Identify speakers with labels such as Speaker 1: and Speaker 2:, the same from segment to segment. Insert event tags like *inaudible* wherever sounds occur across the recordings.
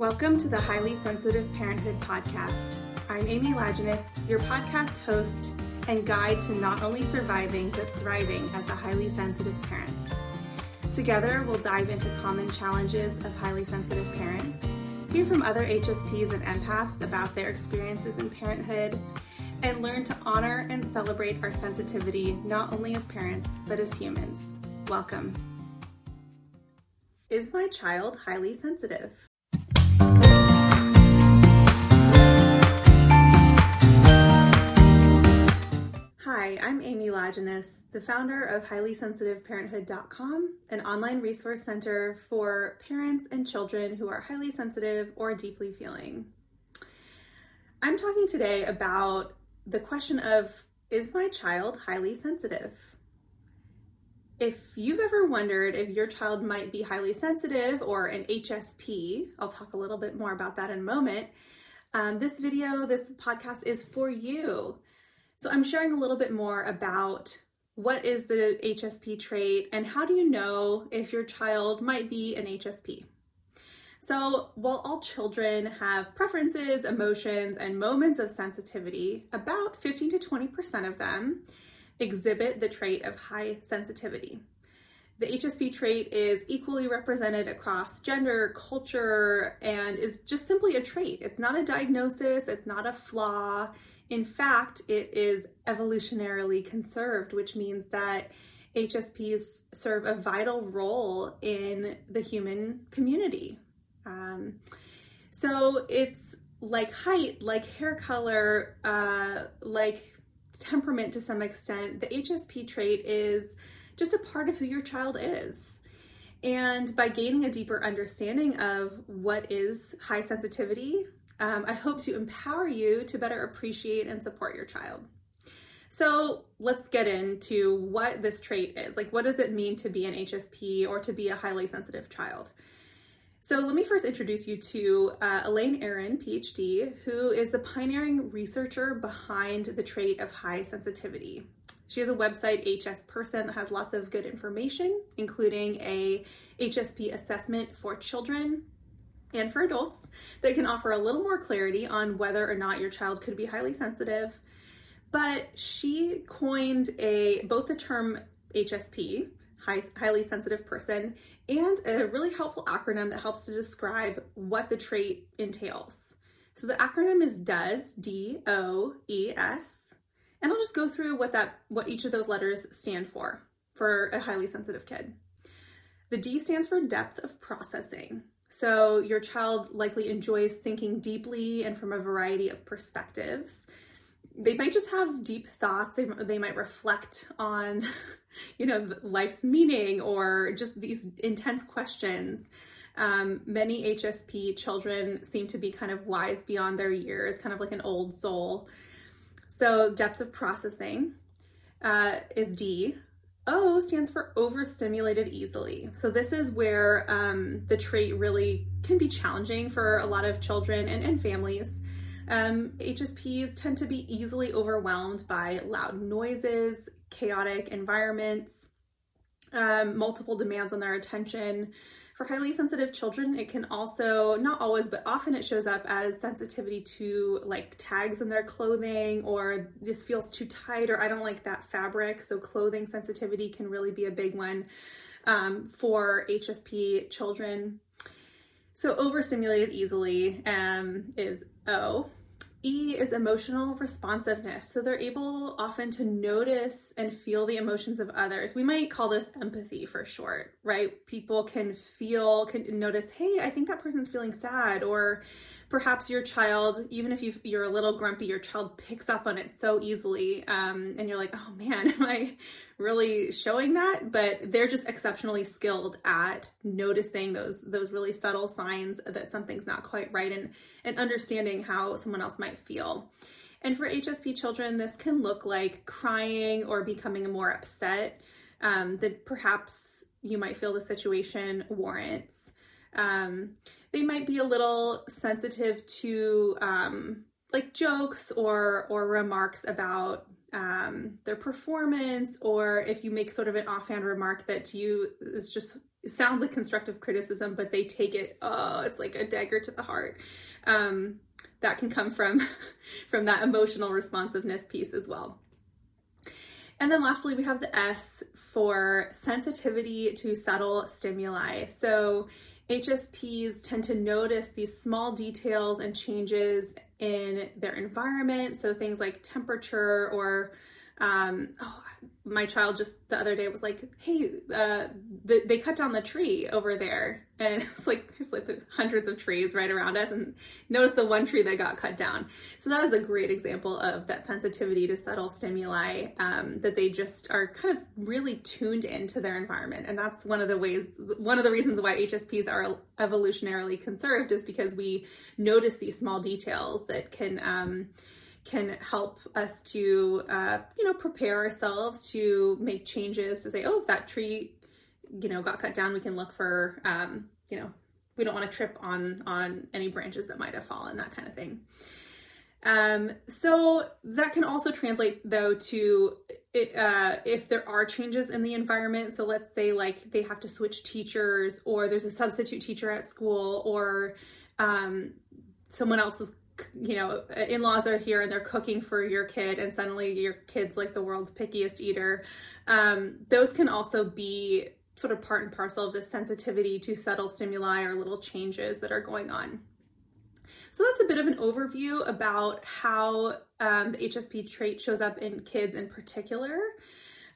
Speaker 1: Welcome to the Highly Sensitive Parenthood Podcast. I'm Amy Lajeunesse, your podcast host and guide to not only surviving but thriving as a highly sensitive parent. Together, we'll dive into common challenges of highly sensitive parents, hear from other HSPs and empaths about their experiences in parenthood, and learn to honor and celebrate our sensitivity not only as parents but as humans. Welcome. Is my child highly sensitive? Hi, I'm Amy Lajeunesse, the founder of HighlySensitiveParenthood.com, an online resource center for parents and children who are highly sensitive or deeply feeling. I'm talking today about the question of Is my child highly sensitive? If you've ever wondered if your child might be highly sensitive or an HSP, I'll talk a little bit more about that in a moment. Um, this video, this podcast is for you. So I'm sharing a little bit more about what is the HSP trait and how do you know if your child might be an HSP. So, while all children have preferences, emotions, and moments of sensitivity, about 15 to 20% of them exhibit the trait of high sensitivity. The HSP trait is equally represented across gender, culture, and is just simply a trait. It's not a diagnosis, it's not a flaw, in fact, it is evolutionarily conserved, which means that HSPs serve a vital role in the human community. Um, so it's like height, like hair color, uh, like temperament to some extent. The HSP trait is just a part of who your child is. And by gaining a deeper understanding of what is high sensitivity, um, I hope to empower you to better appreciate and support your child. So let's get into what this trait is. Like, what does it mean to be an HSP or to be a highly sensitive child? So, let me first introduce you to uh, Elaine Aron, PhD, who is the pioneering researcher behind the trait of high sensitivity. She has a website, HS Person, that has lots of good information, including a HSP assessment for children, and for adults that can offer a little more clarity on whether or not your child could be highly sensitive. But she coined a both the term HSP, high, highly sensitive person, and a really helpful acronym that helps to describe what the trait entails. So the acronym is DOES, D O E S, and I'll just go through what that what each of those letters stand for for a highly sensitive kid. The D stands for depth of processing. So, your child likely enjoys thinking deeply and from a variety of perspectives. They might just have deep thoughts. They, they might reflect on, *laughs* you know, life's meaning or just these intense questions. Um, many HSP children seem to be kind of wise beyond their years, kind of like an old soul. So, depth of processing uh, is D. O stands for overstimulated easily. So, this is where um, the trait really can be challenging for a lot of children and, and families. Um, HSPs tend to be easily overwhelmed by loud noises, chaotic environments, um, multiple demands on their attention. For highly sensitive children, it can also, not always, but often it shows up as sensitivity to like tags in their clothing or this feels too tight or I don't like that fabric. So, clothing sensitivity can really be a big one um, for HSP children. So, overstimulated easily um, is O. E is emotional responsiveness. So they're able often to notice and feel the emotions of others. We might call this empathy for short, right? People can feel, can notice, hey, I think that person's feeling sad, or perhaps your child, even if you are a little grumpy, your child picks up on it so easily, um, and you're like, oh man, *laughs* am I really showing that? But they're just exceptionally skilled at noticing those those really subtle signs that something's not quite right, and and understanding how someone else might feel. And for HSP children, this can look like crying or becoming more upset um, that perhaps you might feel the situation warrants. Um, they might be a little sensitive to um, like jokes or or remarks about um, their performance, or if you make sort of an offhand remark that to you is just sounds like constructive criticism, but they take it, oh, it's like a dagger to the heart. Um, that can come from *laughs* from that emotional responsiveness piece as well. And then lastly, we have the S for sensitivity to subtle stimuli. So HSPs tend to notice these small details and changes in their environment. So things like temperature or um, oh, my child just the other day was like, "Hey, uh, the, they cut down the tree over there," and *laughs* it's like there's like hundreds of trees right around us, and notice the one tree that got cut down. So that is a great example of that sensitivity to subtle stimuli um, that they just are kind of really tuned into their environment, and that's one of the ways, one of the reasons why HSPs are evolutionarily conserved is because we notice these small details that can. Um, can help us to, uh, you know, prepare ourselves to make changes to say, oh, if that tree, you know, got cut down, we can look for, um, you know, we don't want to trip on on any branches that might have fallen, that kind of thing. Um, so that can also translate though to uh, if there are changes in the environment. So let's say like they have to switch teachers, or there's a substitute teacher at school, or um, someone else is you know, in laws are here and they're cooking for your kid, and suddenly your kid's like the world's pickiest eater. Um, those can also be sort of part and parcel of this sensitivity to subtle stimuli or little changes that are going on. So that's a bit of an overview about how um, the HSP trait shows up in kids in particular.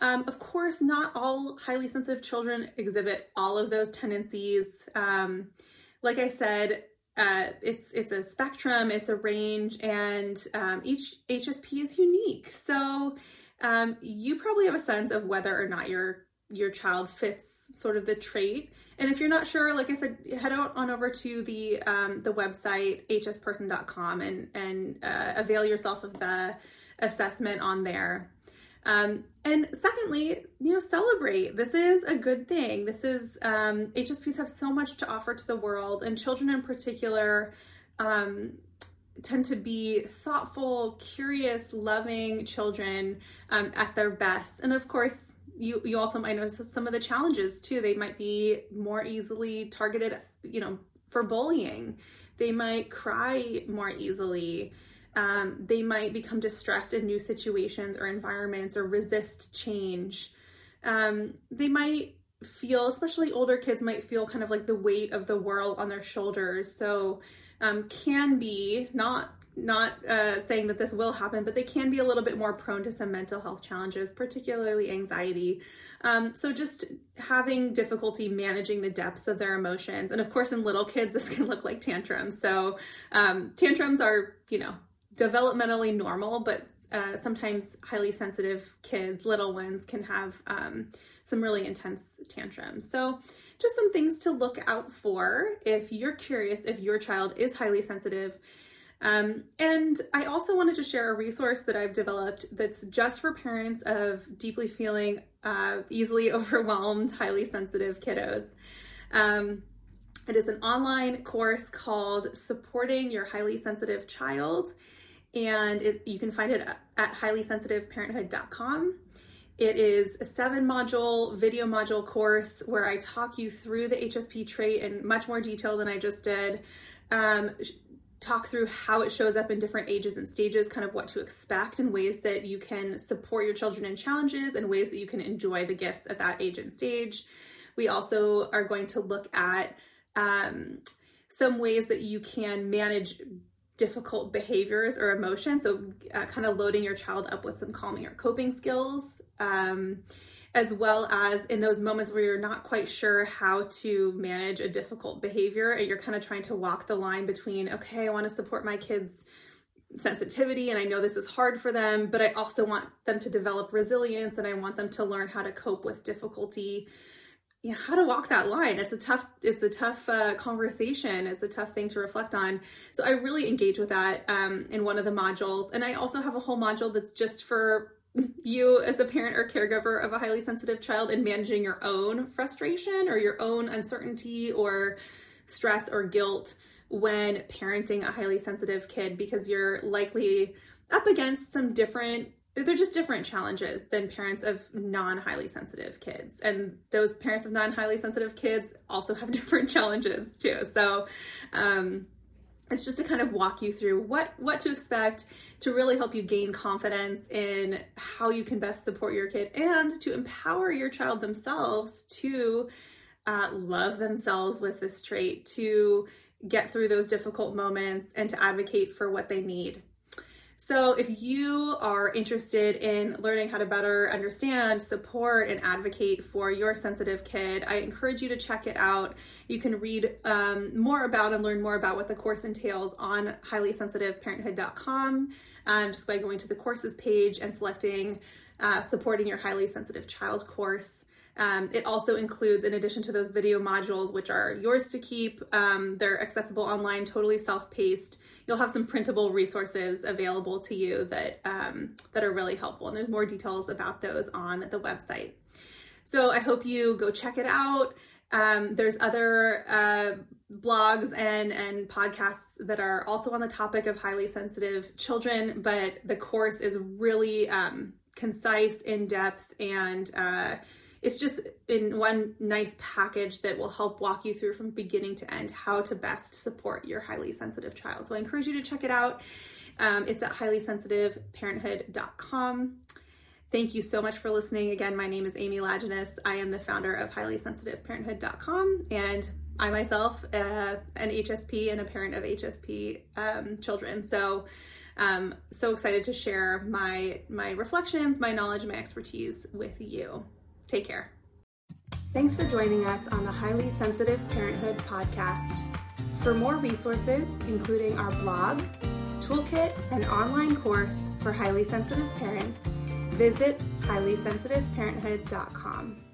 Speaker 1: Um, of course, not all highly sensitive children exhibit all of those tendencies. Um, like I said, uh, it's it's a spectrum, it's a range, and um, each HSP is unique. So um, you probably have a sense of whether or not your your child fits sort of the trait. And if you're not sure, like I said, head out on over to the um, the website hsperson.com and and uh, avail yourself of the assessment on there. Um, and secondly, you know, celebrate. This is a good thing. This is, um, HSPs have so much to offer to the world, and children in particular um, tend to be thoughtful, curious, loving children um, at their best. And of course, you, you also might notice some of the challenges too. They might be more easily targeted, you know, for bullying. They might cry more easily. Um, they might become distressed in new situations or environments or resist change. Um, they might feel, especially older kids, might feel kind of like the weight of the world on their shoulders. So, um, can be not not uh, saying that this will happen, but they can be a little bit more prone to some mental health challenges, particularly anxiety. Um, so just having difficulty managing the depths of their emotions, and of course, in little kids, *laughs* this can look like tantrums. So um, tantrums are, you know, developmentally normal, but uh, sometimes highly sensitive kids, little ones, can have um, some really intense tantrums. So, just some things to look out for if you're curious if your child is highly sensitive. Um, and I also wanted to share a resource that I've developed that's just for parents of deeply feeling uh, easily *laughs* overwhelmed, highly sensitive kiddos. Um, it is an online course called Supporting Your Highly Sensitive Child and it, you can find it at highlysensitiveparenthood.com. It is a seven module video module course where I talk you through the HSP trait in much more detail than I just did. Um, talk through how it shows up in different ages and stages, kind of what to expect, and ways that you can support your children in challenges and ways that you can enjoy the gifts at that age and stage. We also are going to look at um, some ways that you can manage difficult behaviors or emotions. So, uh, kind of loading your child up with some calming or coping skills, um, as well as in those moments where you're not quite sure how to manage a difficult behavior and you're kind of trying to walk the line between, okay, I want to support my kids' sensitivity and I know this is hard for them, but I also want them to develop resilience and I want them to learn how to cope with difficulty yeah, how to walk that line. It's a tough, it's a tough uh, conversation. It's a tough thing to reflect on. So I really engage with that um, in one of the modules, and I also have a whole module that's just for you as a parent or caregiver of a highly sensitive child and managing your own frustration or your own uncertainty or stress or guilt when parenting a highly sensitive kid because you're likely up against some different they're just different challenges than parents of non highly sensitive kids. And those parents of non highly sensitive kids also have *laughs* different challenges too. So, um, it's just to kind of walk you through what what to expect to really help you gain confidence in how you can best support your kid and to empower your child themselves to uh, love themselves with this trait to get through those difficult moments and to advocate for what they need so, if you are interested in learning how to better understand, support, and advocate for your sensitive kid, I encourage you to check it out. You can read um, more about and learn more about what the course entails on highlysensitiveparenthood.com um, just by going to the courses page and selecting uh, supporting your highly sensitive child course. Um, it also includes, in addition to those video modules, which are yours to keep, um, they're accessible online, totally self paced you'll have some printable resources available to you that um, that are really helpful. And there's more details about those on the website. So I hope you go check it out. Um, there's other uh, blogs and and podcasts that are also on the topic of highly sensitive children, but the course is really um, concise, in depth, and uh, it's just in one nice package that will help walk you through from beginning to end how to best support your highly sensitive child. So I encourage you to check it out. Um, it's at highlysensitiveparenthood.com. Thank you so much for listening. Again, my name is Amy Lajeunesse. I am the founder of highlysensitiveparenthood.com, and I myself, uh, an HSP and a parent of HSP um, children. So, um, so excited to share my my reflections, my knowledge, my expertise with you. Take care. Thanks for joining us on the Highly Sensitive Parenthood podcast. For more resources, including our blog, toolkit, and online course for highly sensitive parents, visit highlysensitiveparenthood.com.